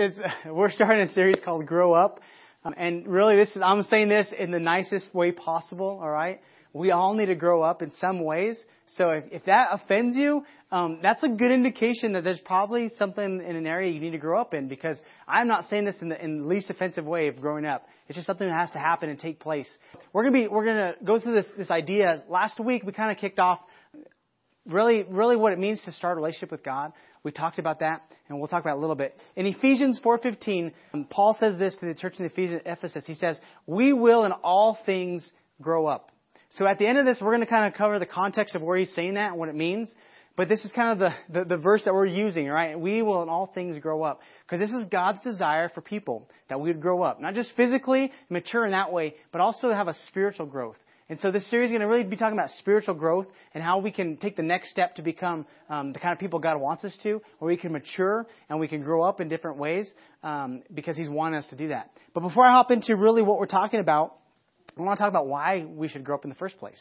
it's, we're starting a series called Grow Up. Um, and really, this is, I'm saying this in the nicest way possible, all right? We all need to grow up in some ways. So if, if that offends you, um, that's a good indication that there's probably something in an area you need to grow up in because I'm not saying this in the, in the least offensive way of growing up. It's just something that has to happen and take place. We're gonna be, we're gonna go through this, this idea. Last week we kind of kicked off really, really what it means to start a relationship with God. We talked about that, and we'll talk about it a little bit. In Ephesians 4.15, um, Paul says this to the church in Ephesus. He says, we will in all things grow up. So at the end of this, we're going to kind of cover the context of where he's saying that and what it means. But this is kind of the, the, the verse that we're using, right? We will in all things grow up. Because this is God's desire for people, that we would grow up. Not just physically mature in that way, but also have a spiritual growth. And so this series is going to really be talking about spiritual growth and how we can take the next step to become um, the kind of people God wants us to, where we can mature and we can grow up in different ways um, because He's wanting us to do that. But before I hop into really what we're talking about, I want to talk about why we should grow up in the first place.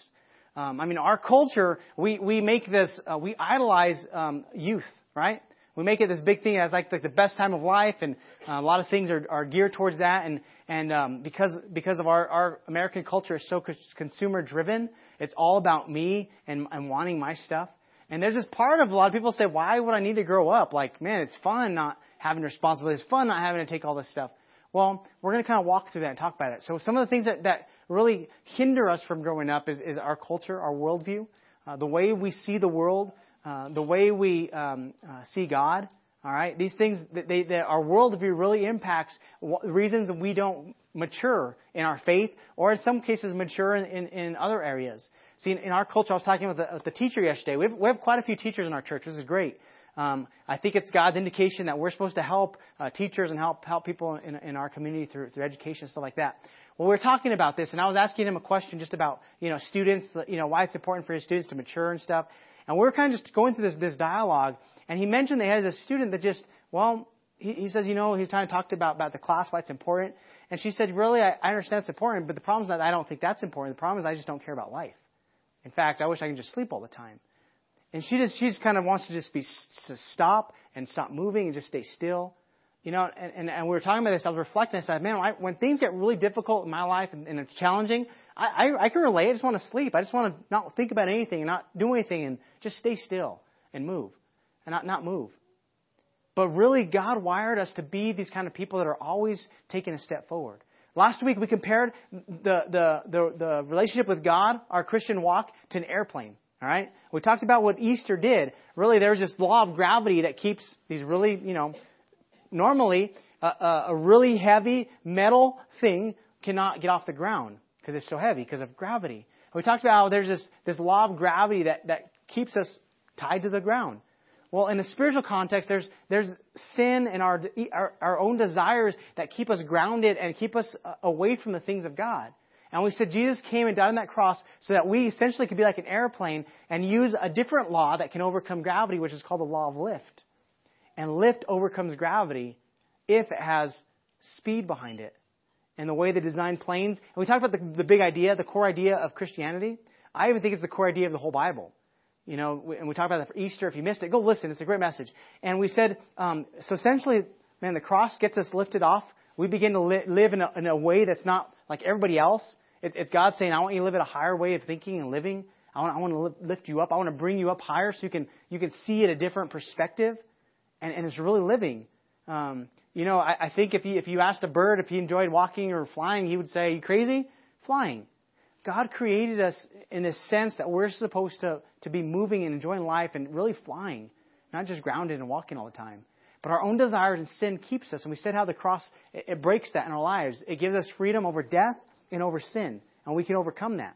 Um, I mean, our culture, we, we make this, uh, we idolize um, youth, right? We make it this big thing as like, like the best time of life, and uh, a lot of things are, are geared towards that. And and um, because because of our our American culture is so consumer driven, it's all about me and and wanting my stuff. And there's this part of a lot of people say, why would I need to grow up? Like, man, it's fun not having responsibilities. It's fun not having to take all this stuff. Well, we're going to kind of walk through that and talk about it. So some of the things that, that really hinder us from growing up is, is our culture, our worldview, uh, the way we see the world, uh, the way we um, uh, see God. All right, these things that, they, our worldview really impacts reasons we don't mature in our faith, or in some cases mature in, in, in other areas. See, in, in, our culture, I was talking with the, with the teacher yesterday. We have, we have quite a few teachers in our church. This is great. Um, I think it's God's indication that we're supposed to help uh, teachers and help help people in, in our community through, through education and stuff like that. Well, we were talking about this, and I was asking him a question just about you know students, you know why it's important for your students to mature and stuff. And we were kind of just going through this, this dialogue, and he mentioned they had a student that just, well, he, he says, you know, he's trying to talk about, about the class, why it's important. And she said, really, I, I understand it's important, but the problem is that I don't think that's important. The problem is I just don't care about life. In fact, I wish I could just sleep all the time. And she just, she just kind of wants to just be, to stop and stop moving and just stay still. You know, and, and, and we were talking about this. I was reflecting. I said, man, I, when things get really difficult in my life and, and it's challenging, I, I, I can relate. I just want to sleep. I just want to not think about anything and not do anything and just stay still and move and not, not move. But really, God wired us to be these kind of people that are always taking a step forward. Last week, we compared the, the, the, the relationship with God, our Christian walk, to an airplane. All right? We talked about what Easter did. Really, there's this law of gravity that keeps these really, you know, normally a, a, a really heavy metal thing cannot get off the ground because it's so heavy because of gravity. We talked about how there's this, this law of gravity that, that keeps us tied to the ground. Well, in a spiritual context, there's, there's sin and our, our, our own desires that keep us grounded and keep us uh, away from the things of God. And we said Jesus came and died on that cross so that we essentially could be like an airplane and use a different law that can overcome gravity, which is called the law of lift. And lift overcomes gravity if it has speed behind it. And the way they design planes. And we talked about the, the big idea, the core idea of Christianity. I even think it's the core idea of the whole Bible. You know, and we talked about that for Easter. If you missed it, go listen. It's a great message. And we said, um, so essentially, man, the cross gets us lifted off. We begin to li- live in a, in a way that's not like everybody else. It, it's God saying, I want you to live at a higher way of thinking and living. I want, I want to lift you up. I want to bring you up higher so you can, you can see it a different perspective. And, and it's really living. Um, you know, I, I think if you, if you asked a bird if he enjoyed walking or flying, he would say, you crazy? Flying. God created us in a sense that we're supposed to, to be moving and enjoying life and really flying, not just grounded and walking all the time. But our own desires and sin keeps us. And we said how the cross, it, it breaks that in our lives. It gives us freedom over death and over sin. And we can overcome that.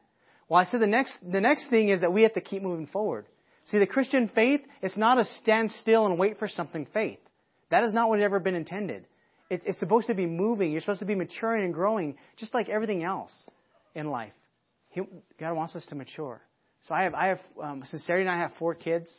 Well, I said the next, the next thing is that we have to keep moving forward. See, the Christian faith, it's not a stand still and wait for something faith. That is not what has ever been intended. It, it's supposed to be moving. You're supposed to be maturing and growing, just like everything else in life. He, God wants us to mature. So I have, I have, um, sincerity and I have four kids,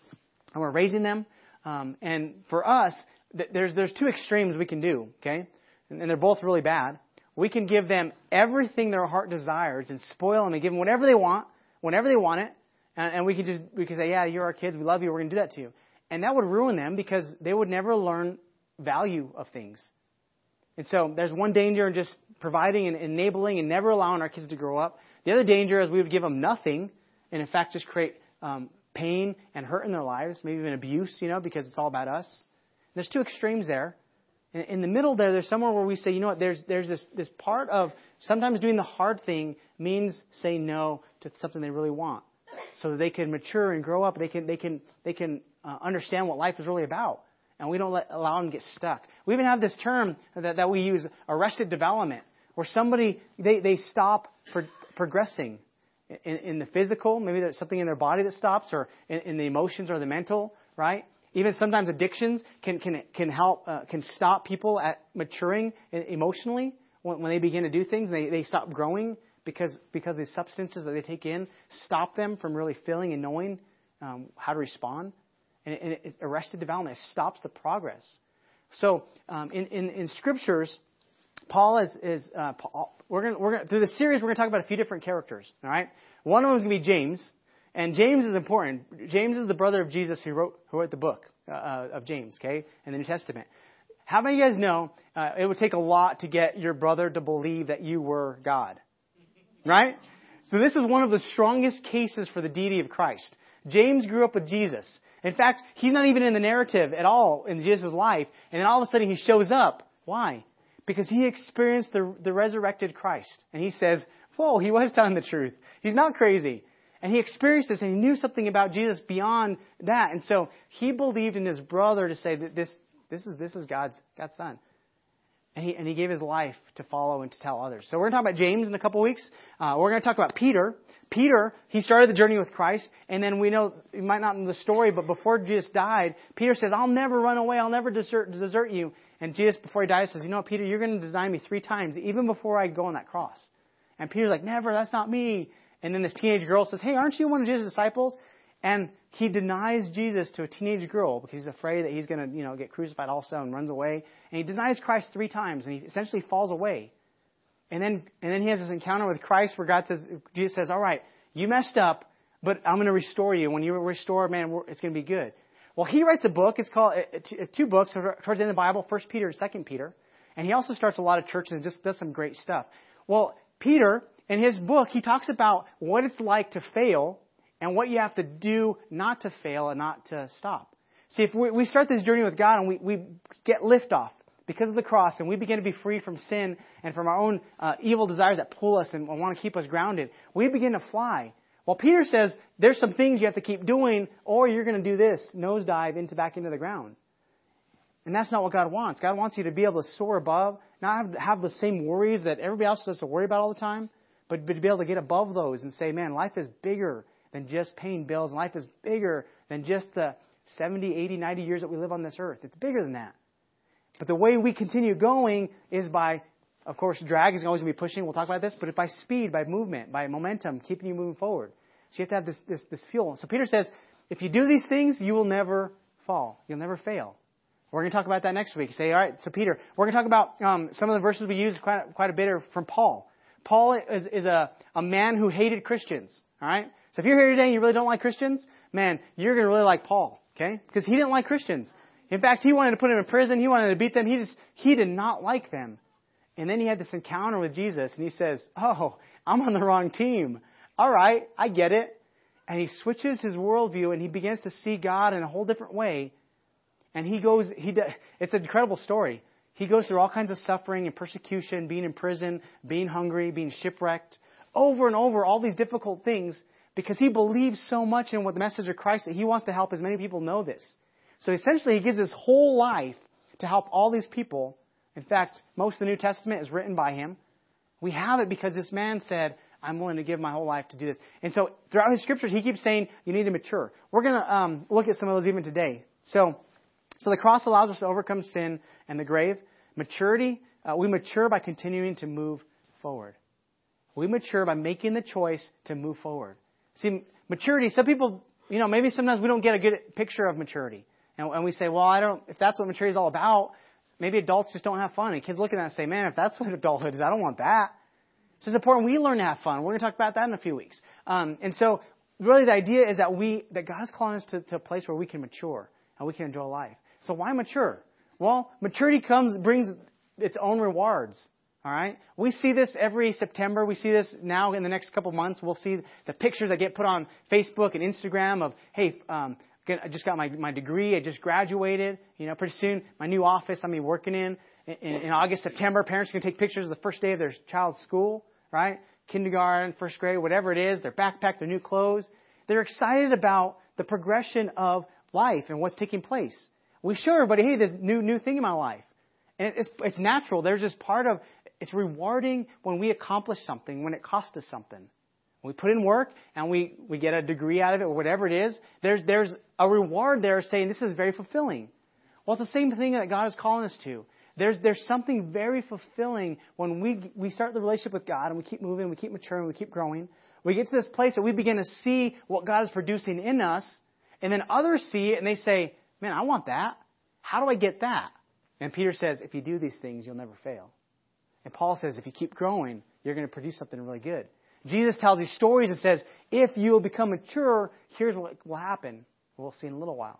and we're raising them. Um, and for us, th- there's there's two extremes we can do. Okay, and, and they're both really bad. We can give them everything their heart desires and spoil them and give them whatever they want, whenever they want it, and, and we can just we can say, yeah, you're our kids, we love you, we're going to do that to you, and that would ruin them because they would never learn value of things. And so there's one danger in just providing and enabling and never allowing our kids to grow up. The other danger is we would give them nothing and, in fact, just create um, pain and hurt in their lives, maybe even abuse, you know, because it's all about us. There's two extremes there. In the middle there, there's somewhere where we say, you know what, there's, there's this, this part of sometimes doing the hard thing means saying no to something they really want. So that they can mature and grow up, they can, they can, they can uh, understand what life is really about. And we don't let, allow them to get stuck. We even have this term that, that we use, arrested development, where somebody, they, they stop pro- progressing in, in the physical, maybe there's something in their body that stops, or in, in the emotions or the mental, right? Even sometimes addictions can can can help uh, can stop people at maturing emotionally when, when they begin to do things. They they stop growing because because the substances that they take in stop them from really feeling and knowing um, how to respond. And, it, arrested development it stops the progress. So um, in, in in scriptures, Paul is is uh, Paul, we're gonna, we're gonna, through the series we're going to talk about a few different characters. All right, one of them is going to be James. And James is important. James is the brother of Jesus who wrote, who wrote the book uh, of James, okay, in the New Testament. How many of you guys know uh, it would take a lot to get your brother to believe that you were God? Right? So this is one of the strongest cases for the deity of Christ. James grew up with Jesus. In fact, he's not even in the narrative at all in Jesus' life, and then all of a sudden he shows up. Why? Because he experienced the, the resurrected Christ. And he says, Whoa, he was telling the truth. He's not crazy. And he experienced this and he knew something about Jesus beyond that. And so he believed in his brother to say that this, this is, this is God's, God's son. And he, and he gave his life to follow and to tell others. So we're going to talk about James in a couple weeks. Uh, we're going to talk about Peter. Peter, he started the journey with Christ, and then we know, you might not know the story, but before Jesus died, Peter says, I'll never run away, I'll never desert, desert you. And Jesus, before he dies, says, You know what, Peter, you're going to deny me three times, even before I go on that cross. And Peter's like, Never, that's not me. And then this teenage girl says, Hey, aren't you one of Jesus' disciples? And he denies Jesus to a teenage girl because he's afraid that he's going to, you know, get crucified also and runs away. And he denies Christ three times and he essentially falls away. And then, and then he has this encounter with Christ where God says, Jesus says, all right, you messed up, but I'm going to restore you. When you restore, man, it's going to be good. Well, he writes a book. It's called uh, uh, two books towards the end of the Bible, First Peter and Second Peter. And he also starts a lot of churches and just does some great stuff. Well, Peter in his book, he talks about what it's like to fail and what you have to do not to fail and not to stop. See, if we, start this journey with God and we, we get liftoff because of the cross and we begin to be free from sin and from our own uh, evil desires that pull us and want to keep us grounded, we begin to fly. Well, Peter says there's some things you have to keep doing or you're going to do this, nosedive into back into the ground. And that's not what God wants. God wants you to be able to soar above, not have, have the same worries that everybody else has to worry about all the time. But, but to be able to get above those and say, man, life is bigger than just paying bills. Life is bigger than just the 70, 80, 90 years that we live on this earth. It's bigger than that. But the way we continue going is by, of course, drag is always going to be pushing. We'll talk about this. But it's by speed, by movement, by momentum, keeping you moving forward. So you have to have this, this, this fuel. So Peter says, if you do these things, you will never fall. You'll never fail. We're going to talk about that next week. Say, all right, so Peter, we're going to talk about um, some of the verses we use quite, quite a bit are from Paul. Paul is, is a, a man who hated Christians. All right? So if you're here today and you really don't like Christians, man, you're going to really like Paul. Okay? Because he didn't like Christians. In fact, he wanted to put them in prison. He wanted to beat them. He just, he did not like them. And then he had this encounter with Jesus and he says, Oh, I'm on the wrong team. All right, I get it. And he switches his worldview and he begins to see God in a whole different way. And he goes, he, it's an incredible story. He goes through all kinds of suffering and persecution, being in prison, being hungry, being shipwrecked, over and over, all these difficult things, because he believes so much in what the message of Christ that he wants to help as many people know this. So essentially, he gives his whole life to help all these people. In fact, most of the New Testament is written by him. We have it because this man said, I'm willing to give my whole life to do this. And so throughout his scriptures, he keeps saying, you need to mature. We're going to um, look at some of those even today. So so the cross allows us to overcome sin and the grave. Maturity, uh, we mature by continuing to move forward. We mature by making the choice to move forward. See, maturity, some people, you know, maybe sometimes we don't get a good picture of maturity. And, and we say, well, I don't, if that's what maturity is all about, maybe adults just don't have fun. And kids look at that and say, man, if that's what adulthood is, I don't want that. So it's important we learn to have fun. We're going to talk about that in a few weeks. Um, and so really the idea is that we, that God's calling us to, to a place where we can mature and we can enjoy life. So why mature? Well, maturity comes, brings its own rewards. All right? We see this every September. We see this now in the next couple months. We'll see the pictures that get put on Facebook and Instagram of, hey, um, I just got my, my degree. I just graduated. You know, pretty soon, my new office I'm going to be working in. In, in August, September, parents are going to take pictures of the first day of their child's school, right? Kindergarten, first grade, whatever it is, their backpack, their new clothes. They're excited about the progression of life and what's taking place. We show everybody, hey, this new new thing in my life. And it's, it's natural. There's just part of it's rewarding when we accomplish something, when it costs us something. We put in work and we, we get a degree out of it or whatever it is. There's, there's a reward there saying this is very fulfilling. Well, it's the same thing that God is calling us to. There's, there's something very fulfilling when we, we start the relationship with God and we keep moving, we keep maturing, we keep growing. We get to this place that we begin to see what God is producing in us, and then others see it and they say, Man, I want that. How do I get that? And Peter says, If you do these things, you'll never fail. And Paul says, if you keep growing, you're going to produce something really good. Jesus tells these stories and says, if you'll become mature, here's what will happen. We'll see in a little while.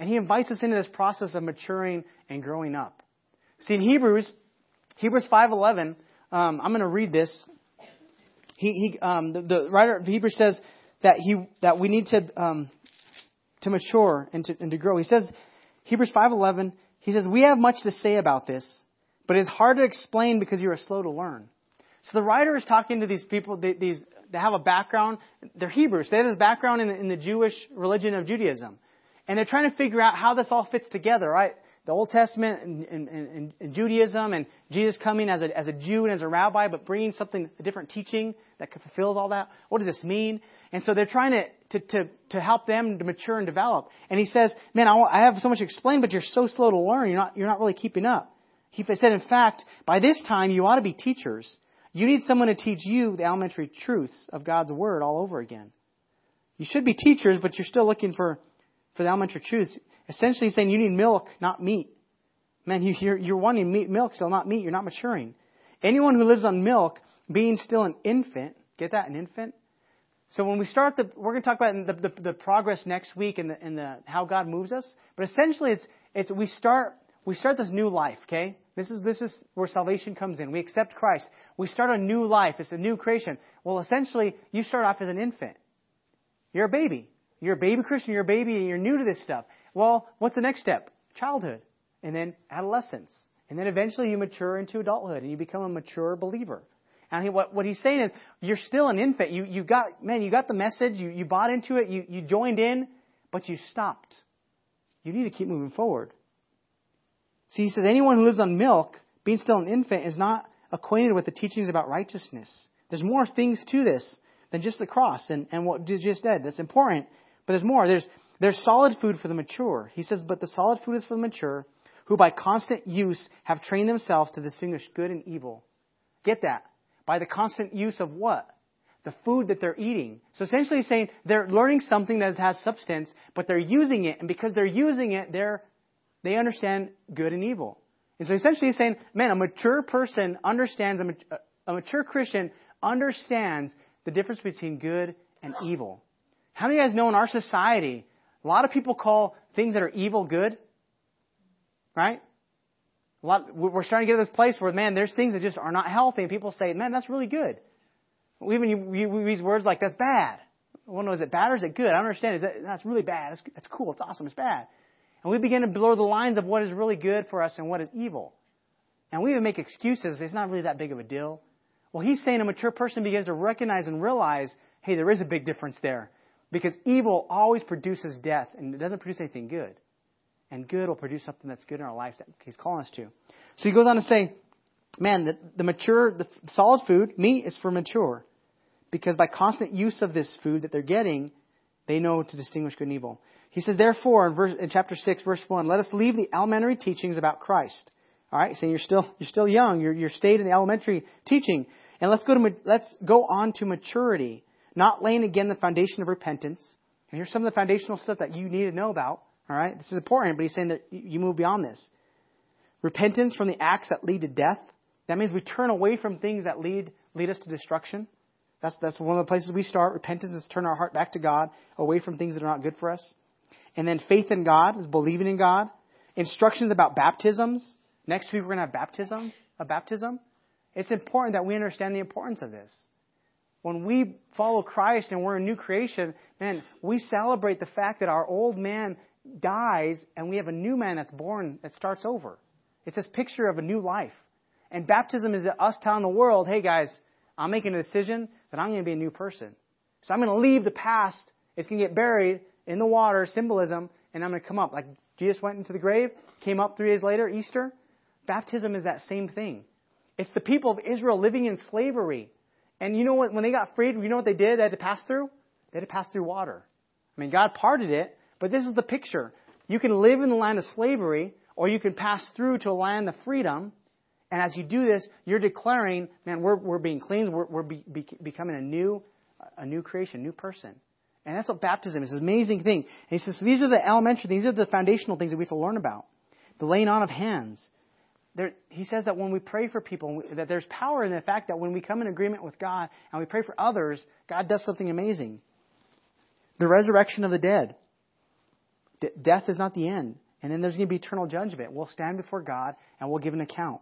And he invites us into this process of maturing and growing up. See, in Hebrews, Hebrews 5.11, um, I'm going to read this. He, he, um, the, the, writer of Hebrews says that, he, that we need to, um, to mature and to, and to grow. He says, Hebrews 5.11, he says, we have much to say about this, but it's hard to explain because you are slow to learn. So the writer is talking to these people, these, they have a background, they're Hebrews, they have this background in the, in the Jewish religion of Judaism. And they're trying to figure out how this all fits together, right? The Old Testament and, and, and, and Judaism and Jesus coming as a, as a Jew and as a rabbi, but bringing something, a different teaching that fulfills all that. What does this mean? And so they're trying to, to, to, to help them to mature and develop. And he says, man, I, I have so much to explain, but you're so slow to learn. You're not, you're not really keeping up. He said, in fact, by this time you ought to be teachers. You need someone to teach you the elementary truths of God's Word all over again. You should be teachers, but you're still looking for, for the elementary truths. Essentially saying you need milk, not meat. Man, you, you're, you're wanting meat, milk, still not meat. You're not maturing. Anyone who lives on milk, being still an infant, get that, an infant? So when we start the, we're going to talk about the, the, the progress next week and, the, and the, how God moves us. But essentially, it's, it's we start we start this new life, okay? This is, this is where salvation comes in. We accept Christ. We start a new life. It's a new creation. Well, essentially, you start off as an infant. You're a baby. You're a baby Christian. You're a baby and you're new to this stuff. Well, what's the next step? Childhood. And then adolescence. And then eventually you mature into adulthood and you become a mature believer. And he, what, what he's saying is, you're still an infant. You, you got, man, you got the message. You, you bought into it. You, you joined in, but you stopped. You need to keep moving forward. See, he says anyone who lives on milk, being still an infant, is not acquainted with the teachings about righteousness. There's more things to this than just the cross and, and what Jesus did. That's important, but there's more. There's, there's solid food for the mature. He says, but the solid food is for the mature, who by constant use have trained themselves to distinguish good and evil. Get that? By the constant use of what? The food that they're eating. So essentially he's saying they're learning something that has substance, but they're using it, and because they're using it, they're they understand good and evil. And so essentially he's saying, man, a mature person understands, a, a mature Christian understands the difference between good and evil. How many of you guys know in our society, a lot of people call things that are evil good? Right? A lot, we're starting to get to this place where, man, there's things that just are not healthy, and people say, man, that's really good. We even we use words like, that's bad. Well, no, is it bad or is it good? I don't understand. Is that, that's really bad. That's, that's cool. It's awesome. It's bad. And we begin to blur the lines of what is really good for us and what is evil. And we even make excuses. It's not really that big of a deal. Well, he's saying a mature person begins to recognize and realize, hey, there is a big difference there. Because evil always produces death, and it doesn't produce anything good. And good will produce something that's good in our lives that he's calling us to. So he goes on to say, man, the, the mature, the solid food, meat is for mature. Because by constant use of this food that they're getting, they know to distinguish good and evil. He says, therefore, in, verse, in chapter 6, verse 1, let us leave the elementary teachings about Christ. All right, saying you're still, you're still young, you're, you're stayed in the elementary teaching. And let's go, to, let's go on to maturity, not laying again the foundation of repentance. And here's some of the foundational stuff that you need to know about. All right, this is important, but he's saying that you move beyond this. Repentance from the acts that lead to death. That means we turn away from things that lead, lead us to destruction. That's, that's one of the places we start. Repentance is turn our heart back to God, away from things that are not good for us. And then faith in God is believing in God. instructions about baptisms. Next week we're going to have baptisms, a baptism. It's important that we understand the importance of this. When we follow Christ and we're a new creation, man, we celebrate the fact that our old man dies and we have a new man that's born that starts over. It's this picture of a new life. And baptism is us telling the world, hey guys, I'm making a decision that I'm going to be a new person. So I'm going to leave the past. It's going to get buried in the water, symbolism, and I'm going to come up. Like Jesus went into the grave, came up three days later, Easter. Baptism is that same thing. It's the people of Israel living in slavery. And you know what? When they got freed, you know what they did? They had to pass through? They had to pass through water. I mean, God parted it, but this is the picture. You can live in the land of slavery, or you can pass through to a land of freedom. And as you do this, you're declaring, man, we're, we're being cleansed. We're, we're be, be, becoming a new, a new creation, new person. And that's what baptism is. It's an amazing thing. And he says, so these are the elementary, these are the foundational things that we have to learn about. The laying on of hands. There, he says that when we pray for people, that there's power in the fact that when we come in agreement with God and we pray for others, God does something amazing. The resurrection of the dead. D- death is not the end. And then there's going to be eternal judgment. We'll stand before God and we'll give an account.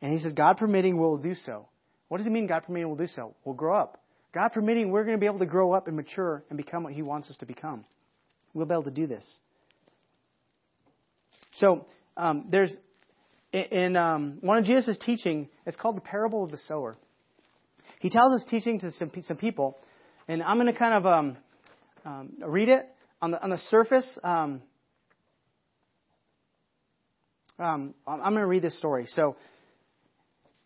And he says, God permitting, we'll do so. What does it mean, God permitting, we'll do so? We'll grow up. God permitting, we're going to be able to grow up and mature and become what He wants us to become. We'll be able to do this. So, um, there's, in um, one of Jesus' teaching, it's called the parable of the sower. He tells us teaching to some, some people, and I'm going to kind of um, um, read it on the on the surface. Um, um, I'm going to read this story. So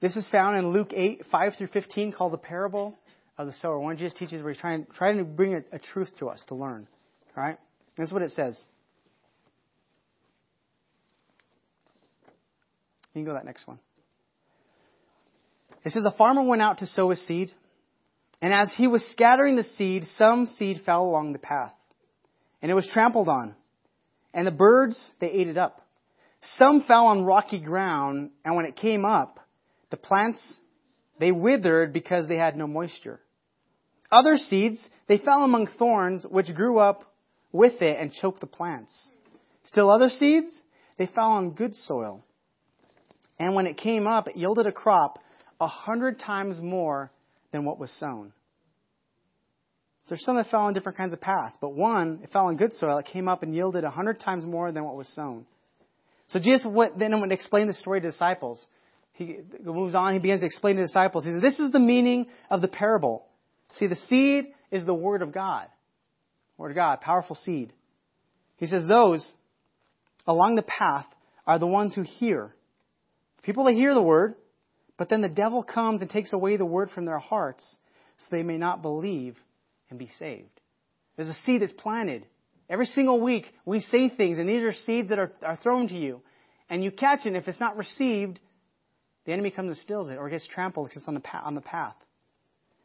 this is found in Luke 8, 5 through 15, called the parable of the sower. One of Jesus teaches where he's trying, trying to bring a, a truth to us to learn. All right? This is what it says. You can go that next one. It says, A farmer went out to sow his seed, and as he was scattering the seed, some seed fell along the path, and it was trampled on, and the birds, they ate it up. Some fell on rocky ground, and when it came up, the plants, they withered because they had no moisture. Other seeds, they fell among thorns, which grew up with it and choked the plants. Still other seeds, they fell on good soil. And when it came up, it yielded a crop a hundred times more than what was sown. So there's some that fell on different kinds of paths, but one, it fell on good soil. It came up and yielded a hundred times more than what was sown. So Jesus went, then went to explain the story to disciples. He moves on. He begins to explain to disciples. He says, "This is the meaning of the parable. See, the seed is the word of God. Word of God, powerful seed. He says those along the path are the ones who hear. People that hear the word, but then the devil comes and takes away the word from their hearts so they may not believe and be saved. There's a seed that's planted. Every single week we say things, and these are seeds that are, are thrown to you. And you catch it, and if it's not received, the enemy comes and steals it or gets trampled because it's on the, path, on the path.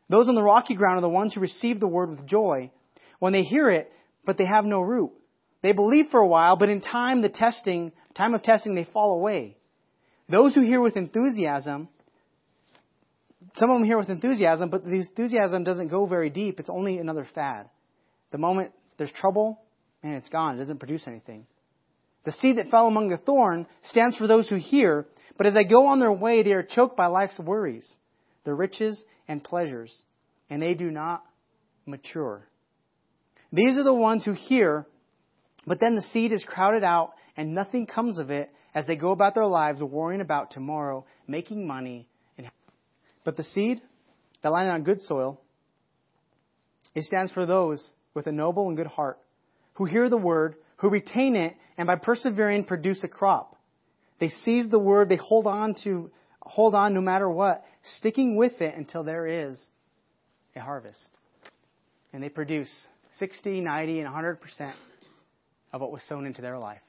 Those on the rocky ground are the ones who receive the word with joy when they hear it, but they have no root. They believe for a while, but in time the testing, time of testing, they fall away. Those who hear with enthusiasm, some of them hear with enthusiasm, but the enthusiasm doesn't go very deep. It's only another fad. The moment there's trouble, man, it's gone. It doesn't produce anything. The seed that fell among the thorn stands for those who hear, but as they go on their way, they are choked by life's worries, their riches, and pleasures, and they do not mature. These are the ones who hear, but then the seed is crowded out and nothing comes of it as they go about their lives worrying about tomorrow, making money. And... But the seed that landed on good soil, it stands for those with a noble and good heart, who hear the word, who retain it, and by persevering produce a crop. They seize the word, they hold on to hold on no matter what, sticking with it until there is a harvest. And they produce 60, 90, and 100% of what was sown into their life.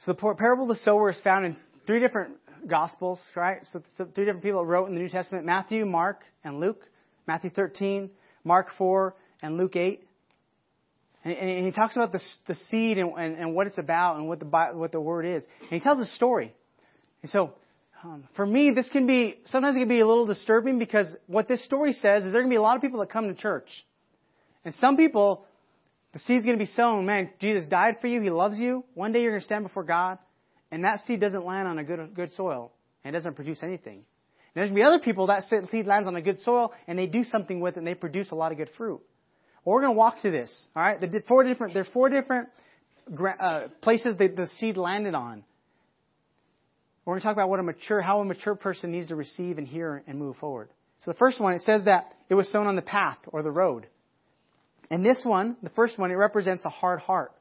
So the parable of the sower is found in three different gospels, right? So, three different people wrote in the New Testament Matthew, Mark, and Luke. Matthew 13, Mark 4, and Luke 8. And, and he talks about the, the seed and, and, and, what it's about and what the, what the word is. And he tells a story. And so um, for me, this can be, sometimes it can be a little disturbing because what this story says is there are going to be a lot of people that come to church. And some people, The seed's going to be sown. Man, Jesus died for you. He loves you. One day you're going to stand before God, and that seed doesn't land on a good, good soil, and doesn't produce anything. And there's going to be other people that seed lands on a good soil, and they do something with it, and they produce a lot of good fruit. Well, we're going to walk through this. All right, the four different. There's four different uh, places that the seed landed on. We're going to talk about what a mature, how a mature person needs to receive and hear and move forward. So the first one, it says that it was sown on the path or the road. And this one, the first one, it represents a hard heart.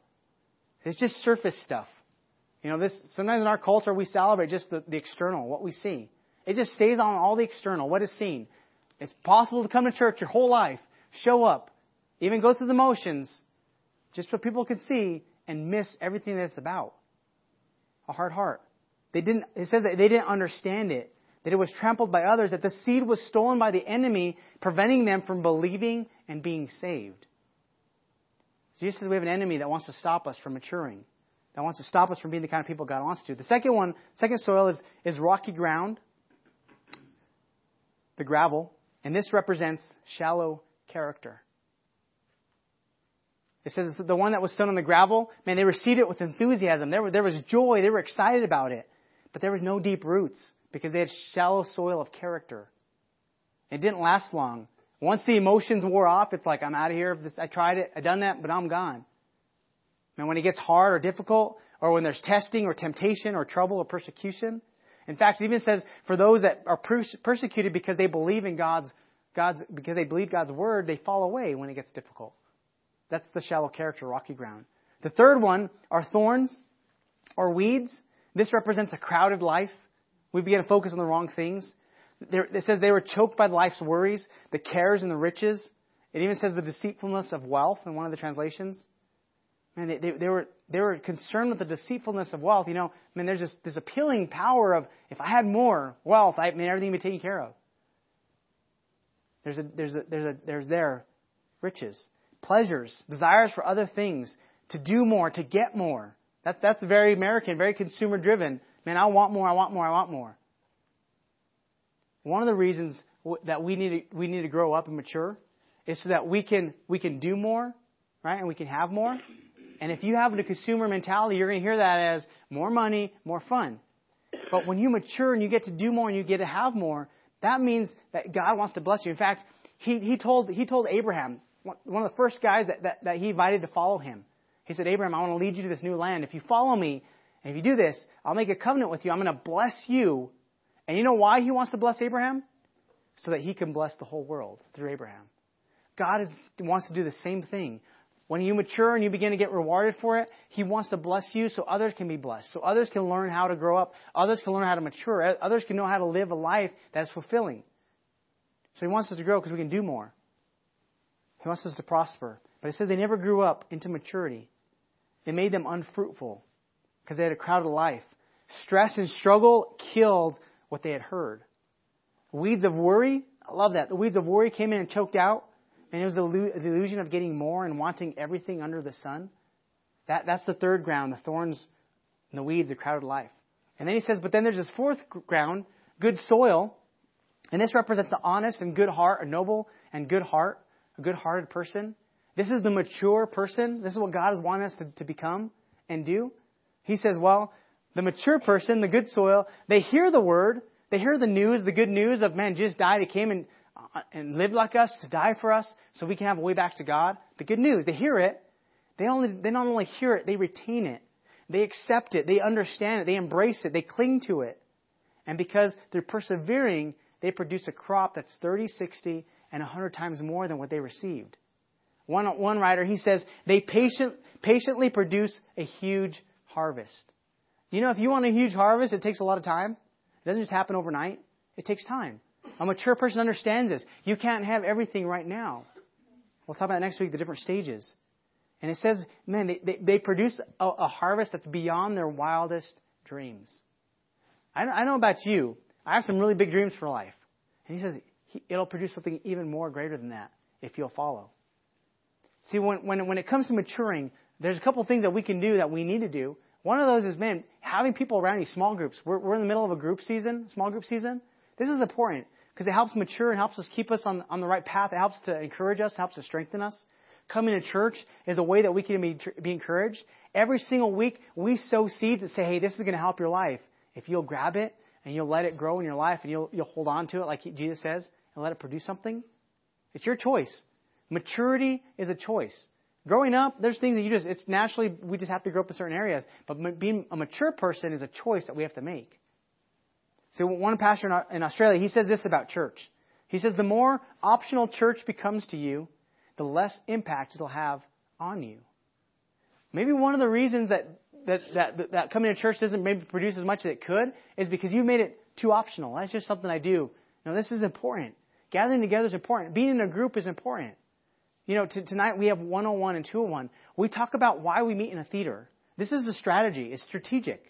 It's just surface stuff. You know, this sometimes in our culture we celebrate just the, the external, what we see. It just stays on all the external, what is seen. It's possible to come to church your whole life, show up, even go through the motions, just so people can see and miss everything that it's about. A hard heart. They didn't, it says that they didn't understand it, that it was trampled by others, that the seed was stolen by the enemy, preventing them from believing and being saved. So says we have an enemy that wants to stop us from maturing, that wants to stop us from being the kind of people God wants to. The second one, second soil is, is rocky ground, the gravel, and this represents shallow character. It says the one that was sown on the gravel, man, they received it with enthusiasm. There, were, there was joy. They were excited about it. But there was no deep roots because they had shallow soil of character. It didn't last long. Once the emotions wore off, it's like, I'm out of here. I tried it, I done that, but I'm gone. And when it gets hard or difficult, or when there's testing or temptation or trouble or persecution, in fact, it even says for those that are persecuted because they believe in God's, God's, because they believe God's word, they fall away when it gets difficult. That's the shallow character, rocky ground. The third one are thorns or weeds. This represents a crowded life. We begin to focus on the wrong things. It says they were choked by life's worries, the cares and the riches. It even says the deceitfulness of wealth in one of the translations. Man, they, they, they, were, they were concerned with the deceitfulness of wealth. You know, I mean, there's this, this appealing power of if I had more wealth, I mean, everything would be taken care of. There's a, there's a, there's a, there's there riches, pleasures, desires for other things, to do more, to get more. That, that's very American, very consumer driven. Man, I want more, I want more, I want more. One of the reasons that we need to, we need to grow up and mature is so that we can we can do more, right? And we can have more. And if you have a consumer mentality, you're going to hear that as more money, more fun. But when you mature and you get to do more and you get to have more, that means that God wants to bless you. In fact, he, he told he told Abraham, one of the first guys that, that, that he invited to follow him. He said, Abraham, I want to lead you to this new land. If you follow me, and if you do this, I'll make a covenant with you. I'm going to bless you and you know why he wants to bless Abraham? So that he can bless the whole world through Abraham. God is, wants to do the same thing. When you mature and you begin to get rewarded for it, He wants to bless you so others can be blessed, so others can learn how to grow up, others can learn how to mature, others can know how to live a life that's fulfilling. So He wants us to grow because we can do more. He wants us to prosper. But it says they never grew up into maturity. It made them unfruitful because they had a crowded life. Stress and struggle killed what they had heard. Weeds of worry, I love that. The weeds of worry came in and choked out, and it was the illusion of getting more and wanting everything under the sun. That, that's the third ground, the thorns and the weeds, a crowded life. And then he says, but then there's this fourth ground, good soil, and this represents an honest and good heart, a noble and good heart, a good hearted person. This is the mature person. This is what God is wanting us to, to become and do. He says, well, the mature person, the good soil, they hear the word, they hear the news, the good news of man Jesus died, he came and uh, and lived like us to die for us so we can have a way back to God. The good news, they hear it. They only they not only hear it, they retain it. They accept it, they understand it, they embrace it, they cling to it. And because they're persevering, they produce a crop that's 30, 60, and 100 times more than what they received. One, one writer, he says, they patient, patiently produce a huge harvest. You know, if you want a huge harvest, it takes a lot of time. It doesn't just happen overnight. It takes time. A mature person understands this. You can't have everything right now. We'll talk about next week, the different stages. And it says, man, they, they, they produce a, a, harvest that's beyond their wildest dreams. I, I know about you. I have some really big dreams for life. And he says he, it'll produce something even more greater than that if you'll follow. See, when, when, when it comes to maturing, there's a couple things that we can do that we need to do one of those is, man, having people around you, small groups. We're, we're in the middle of a group season, small group season. This is important because it helps mature and helps us keep us on, on the right path. It helps to encourage us, helps to strengthen us. coming to church is a way that we can be, be encouraged. Every single week, we sow seeds that say, hey, this is going to help your life. If you'll grab it and you'll let it grow in your life and you'll, you'll hold on to it like Jesus says and let it produce something, it's your choice. Maturity is a choice. Growing up, there's things that you just, it's naturally, we just have to grow up in certain areas. But being a mature person is a choice that we have to make. So one pastor in Australia, he says this about church. He says, the more optional church becomes to you, the less impact it'll have on you. Maybe one of the reasons that, that, that, that coming to church doesn't maybe produce as much as it could is because you made it too optional. That's just something I do. No, this is important. Gathering together is important. Being in a group is important. You know, t- tonight we have 101 and 201. We talk about why we meet in a theater. This is a strategy. It's strategic.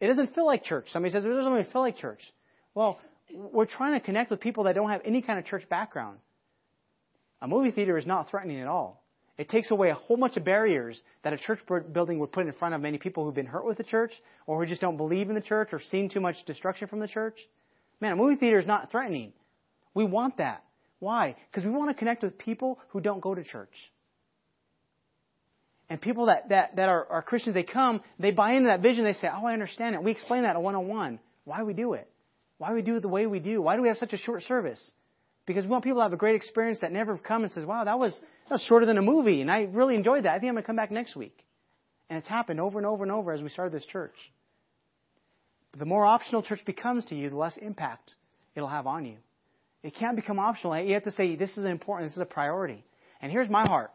It doesn't feel like church. Somebody says, it doesn't really feel like church. Well, we're trying to connect with people that don't have any kind of church background. A movie theater is not threatening at all. It takes away a whole bunch of barriers that a church building would put in front of many people who've been hurt with the church or who just don't believe in the church or seen too much destruction from the church. Man, a movie theater is not threatening. We want that. Why? Because we want to connect with people who don't go to church. And people that, that, that are, are Christians, they come, they buy into that vision, they say, Oh, I understand it. We explain that at 101. Why we do it. Why we do it the way we do. Why do we have such a short service? Because we want people to have a great experience that never come and says, Wow, that was, that was shorter than a movie, and I really enjoyed that. I think I'm going to come back next week. And it's happened over and over and over as we started this church. But the more optional church becomes to you, the less impact it'll have on you. It can't become optional. You have to say, this is important, this is a priority. And here's my heart.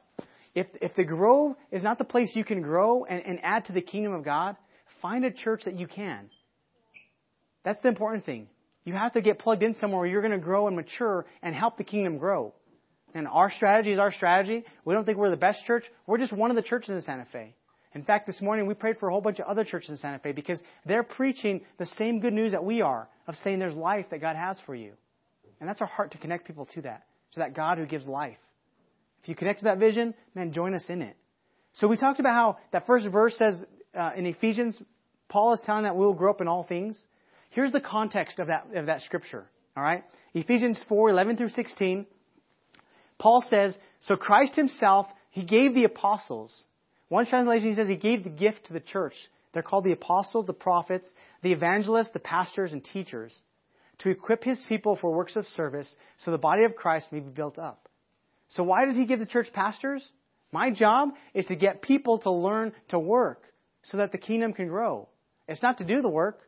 If, if the Grove is not the place you can grow and, and add to the kingdom of God, find a church that you can. That's the important thing. You have to get plugged in somewhere where you're going to grow and mature and help the kingdom grow. And our strategy is our strategy. We don't think we're the best church. We're just one of the churches in Santa Fe. In fact, this morning we prayed for a whole bunch of other churches in Santa Fe because they're preaching the same good news that we are of saying there's life that God has for you. And that's our heart to connect people to that, to that God who gives life. If you connect to that vision, man, join us in it. So we talked about how that first verse says uh, in Ephesians, Paul is telling that we will grow up in all things. Here's the context of that, of that scripture. All right? Ephesians 4, 11 through 16. Paul says, So Christ himself, he gave the apostles. One translation, he says he gave the gift to the church. They're called the apostles, the prophets, the evangelists, the pastors, and teachers to equip his people for works of service so the body of Christ may be built up. So why does he give the church pastors? My job is to get people to learn to work so that the kingdom can grow. It's not to do the work.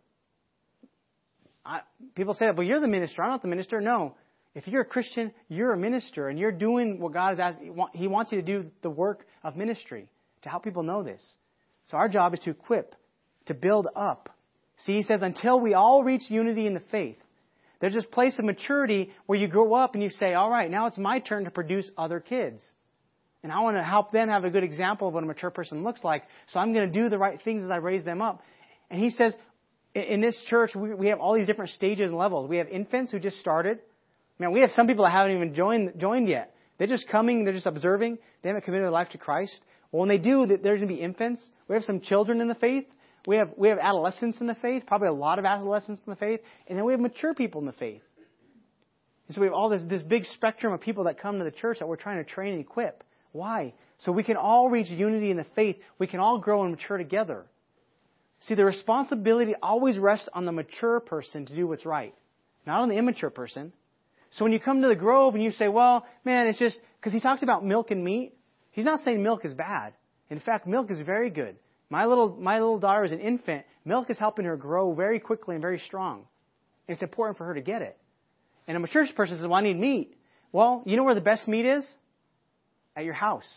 I, people say, well, you're the minister. I'm not the minister. No. If you're a Christian, you're a minister, and you're doing what God has asked. He wants you to do the work of ministry to help people know this. So our job is to equip, to build up. See, he says, until we all reach unity in the faith. There's this place of maturity where you grow up and you say, all right, now it's my turn to produce other kids. And I want to help them have a good example of what a mature person looks like. So I'm going to do the right things as I raise them up. And he says, in this church, we, have all these different stages and levels. We have infants who just started. Man, we have some people that haven't even joined, joined yet. They're just coming, they're just observing. They haven't committed their life to Christ. Well, when they do, they're going to be infants. We have some children in the faith. We have, we have adolescents in the faith, probably a lot of adolescents in the faith. And then we have mature people in the faith. And so we have all this, this big spectrum of people that come to the church that we're trying to train and equip. Why? So we can all reach unity in the faith. We can all grow and mature together. See, the responsibility always rests on the mature person to do what's right, not on the immature person. So when you come to the grove and you say, well, man, it's just, because he talks about milk and meat, he's not saying milk is bad. In fact, milk is very good. My little, my little daughter is an infant. Milk is helping her grow very quickly and very strong. It's important for her to get it. And a mature person says, well, I need meat. Well, you know where the best meat is? At your house.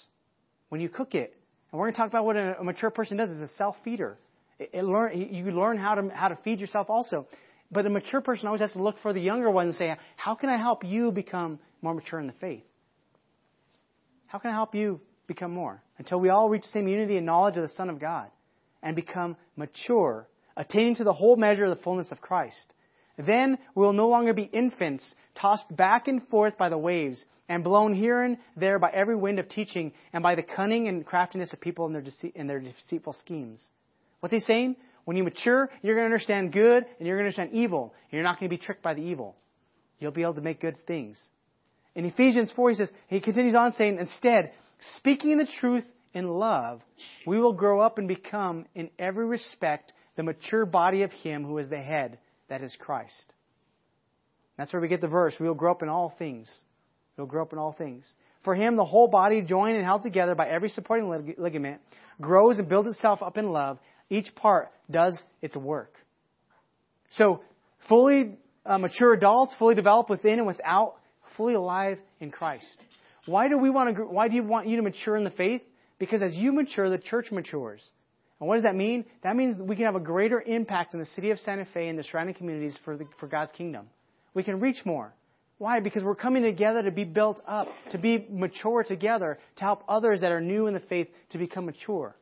When you cook it. And we're going to talk about what a, mature person does. It's a self-feeder. It, it learn, you learn how to, how to feed yourself also. But a mature person always has to look for the younger ones and say, how can I help you become more mature in the faith? How can I help you become more? Until we all reach the same unity and knowledge of the Son of God and become mature, attaining to the whole measure of the fullness of Christ. Then we will no longer be infants, tossed back and forth by the waves, and blown here and there by every wind of teaching, and by the cunning and craftiness of people in their, dece- their deceitful schemes. What's he saying? When you mature, you're going to understand good and you're going to understand evil. And you're not going to be tricked by the evil. You'll be able to make good things. In Ephesians 4, he says, he continues on saying, instead, speaking the truth in love, we will grow up and become, in every respect, the mature body of Him who is the head, that is Christ. That's where we get the verse. We will grow up in all things. We will grow up in all things. For Him, the whole body, joined and held together by every supporting ligament, grows and builds itself up in love. Each part does its work. So, fully uh, mature adults, fully developed within and without, fully alive in Christ. Why do we want to? Why do you want you to mature in the faith? Because as you mature, the church matures. And what does that mean? That means we can have a greater impact in the city of Santa Fe and the surrounding communities for, the, for God's kingdom. We can reach more. Why? Because we're coming together to be built up, to be mature together, to help others that are new in the faith to become mature.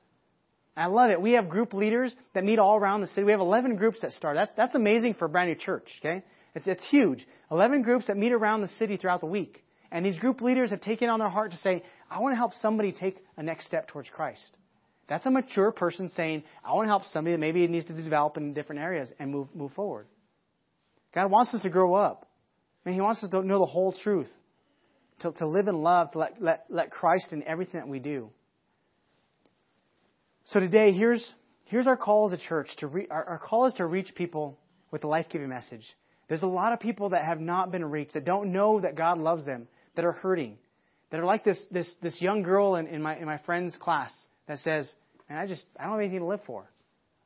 I love it. We have group leaders that meet all around the city. We have 11 groups that start. That's, that's amazing for a brand new church, okay? It's, it's huge. 11 groups that meet around the city throughout the week. And these group leaders have taken on their heart to say, I want to help somebody take a next step towards Christ. That's a mature person saying, I want to help somebody that maybe needs to develop in different areas and move, move forward. God wants us to grow up. I mean, He wants us to know the whole truth, to, to live in love, to let, let, let Christ in everything that we do. So today, here's, here's our call as a church. To re, our, our call is to reach people with the life giving message. There's a lot of people that have not been reached, that don't know that God loves them, that are hurting, that are like this, this, this young girl in, in, my, in my friend's class that says, Man, I just, I don't have anything to live for.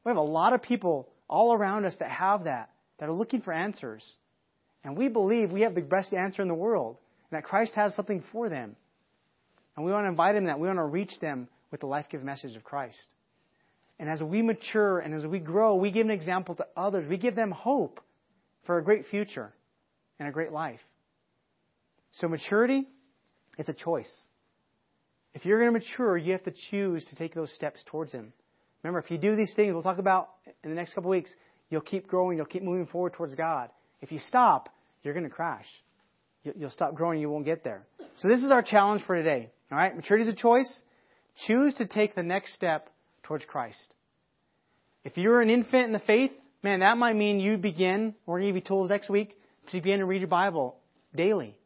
We have a lot of people all around us that have that, that are looking for answers. And we believe we have the best answer in the world, and that Christ has something for them. And we want to invite them that. We want to reach them with the life giving message of Christ. And as we mature and as we grow, we give an example to others. We give them hope for a great future and a great life. So maturity is a choice. If you're going to mature, you have to choose to take those steps towards Him. Remember, if you do these things, we'll talk about in the next couple of weeks, you'll keep growing, you'll keep moving forward towards God. If you stop, you're going to crash. You'll stop growing, you won't get there. So this is our challenge for today. All right, maturity is a choice. Choose to take the next step towards Christ. If you're an infant in the faith, man, that might mean you begin, we're going to give you tools next week, to begin to read your Bible daily.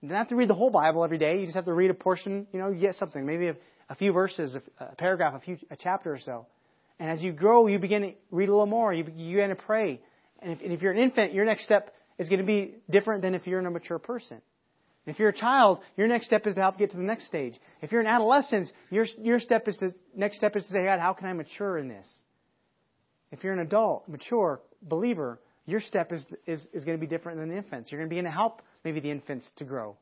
You don't have to read the whole Bible every day. You just have to read a portion. You know, you get something, maybe a, a few verses, a, a, paragraph, a few, a chapter or so. And as you grow, you begin to read a little more. You, you begin to pray. And if, and if you're an infant, your next step is going to be different than if you're a mature person. If you're a child, your next step is to help get to the next stage. If you're an adolescent, your, your step is to, next step is to say, God, how can I mature in this? If you're an adult, mature, believer, your step is, is, is going to be different than the infants. You're going to begin to help maybe the infants to grow.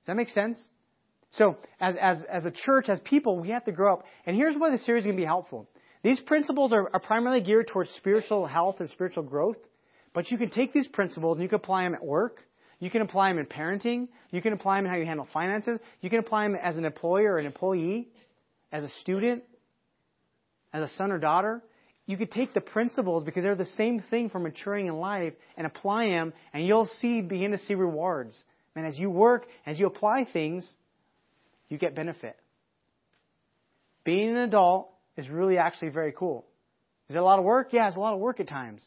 Does that make sense? So, as, as, as a church, as people, we have to grow up. And here's why the series is going to be helpful. These principles are, are primarily geared towards spiritual health and spiritual growth, but you can take these principles and you can apply them at work. You can apply them in parenting. You can apply them in how you handle finances. You can apply them as an employer or an employee, as a student, as a son or daughter you could take the principles because they're the same thing for maturing in life and apply them, and you'll see begin to see rewards. And as you work, as you apply things, you get benefit. Being an adult is really actually very cool. Is it a lot of work? Yeah, it's a lot of work at times,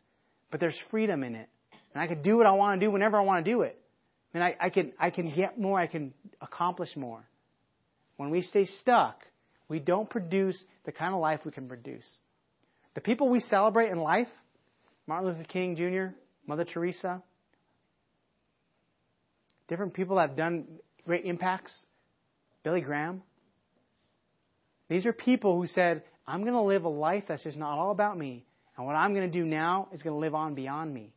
but there's freedom in it, and I can do what I want to do whenever I want to do it. And I, I can I can get more. I can accomplish more. When we stay stuck, we don't produce the kind of life we can produce. The people we celebrate in life Martin Luther King Jr., Mother Teresa, different people that have done great impacts, Billy Graham. These are people who said, I'm going to live a life that's just not all about me. And what I'm going to do now is going to live on beyond me.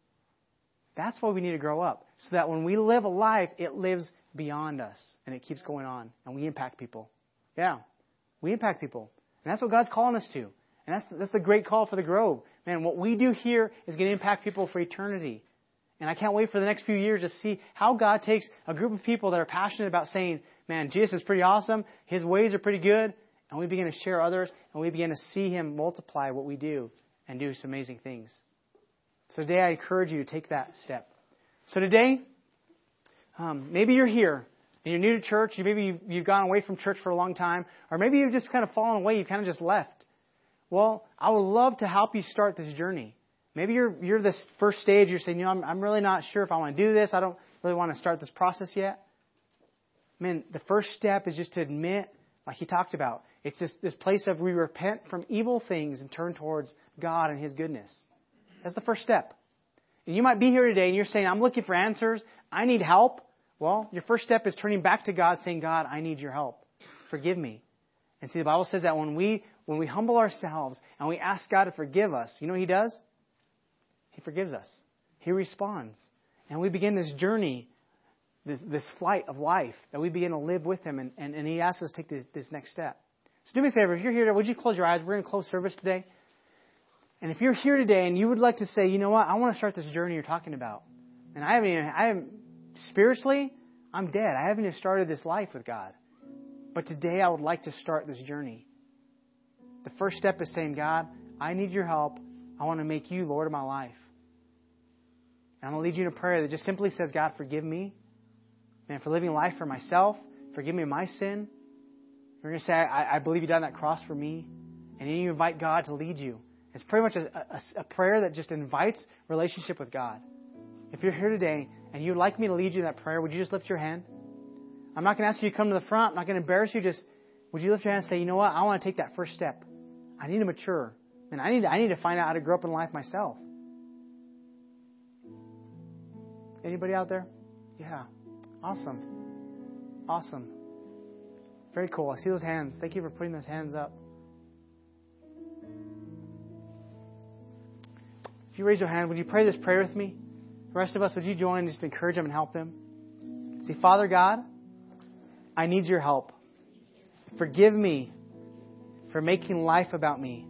That's why we need to grow up. So that when we live a life, it lives beyond us. And it keeps going on. And we impact people. Yeah. We impact people. And that's what God's calling us to. And that's, that's a great call for the Grove. Man, what we do here is going to impact people for eternity. And I can't wait for the next few years to see how God takes a group of people that are passionate about saying, man, Jesus is pretty awesome. His ways are pretty good. And we begin to share others and we begin to see Him multiply what we do and do some amazing things. So today I encourage you to take that step. So today, um, maybe you're here and you're new to church. Maybe you've, you've gone away from church for a long time. Or maybe you've just kind of fallen away. You've kind of just left. Well, I would love to help you start this journey. Maybe you're you're this first stage. You're saying, you know, I'm, I'm really not sure if I want to do this. I don't really want to start this process yet. Man, the first step is just to admit like he talked about. It's this, this place of we repent from evil things and turn towards God and his goodness. That's the first step. And you might be here today and you're saying, I'm looking for answers. I need help. Well, your first step is turning back to God saying, God, I need your help. Forgive me. And see, the Bible says that when we, when we humble ourselves and we ask God to forgive us, you know what He does? He forgives us. He responds. And we begin this journey, this, this flight of life that we begin to live with Him. And, and, and He asks us to take this, this next step. So do me a favor. If you're here, today, would you close your eyes? We're going to close service today. And if you're here today and you would like to say, you know what, I want to start this journey you're talking about. And I haven't even, I haven't, spiritually, I'm dead. I haven't even started this life with God. But today I would like to start this journey. The first step is saying, God, I need your help. I want to make you Lord of my life. And I'm going to lead you in a prayer that just simply says, God, forgive me. Man, for living life for myself. Forgive me my sin. You're going to say, I, I believe you died on that cross for me. And then you invite God to lead you. It's pretty much a, a, a prayer that just invites relationship with God. If you're here today and you'd like me to lead you in that prayer, would you just lift your hand? I'm not going to ask you to come to the front. I'm not going to embarrass you. Just would you lift your hand and say, you know what? I want to take that first step. I need to mature. And I need to, I need to find out how to grow up in life myself. Anybody out there? Yeah. Awesome. Awesome. Very cool. I see those hands. Thank you for putting those hands up. If you raise your hand, would you pray this prayer with me? The rest of us, would you join and just encourage them and help them? See, Father God, I need your help. Forgive me for making life about me.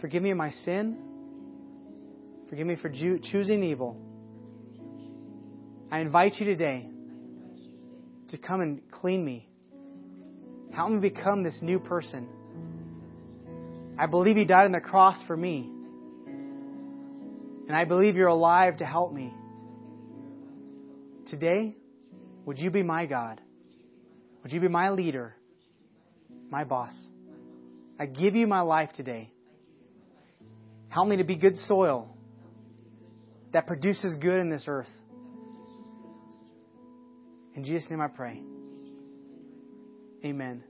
Forgive me of my sin. Forgive me for choosing evil. I invite you today to come and clean me. Help me become this new person. I believe you died on the cross for me. And I believe you're alive to help me. Today, would you be my God? Would you be my leader? My boss? I give you my life today. Help me to be good soil that produces good in this earth. In Jesus' name I pray. Amen.